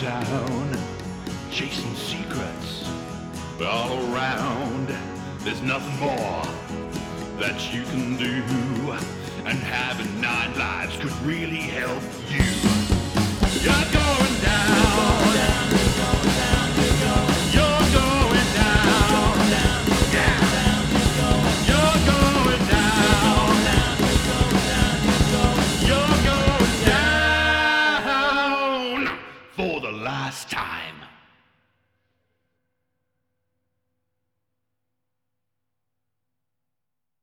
town, chasing secrets all around. There's nothing more that you can do, and having nine lives could really help you. last time.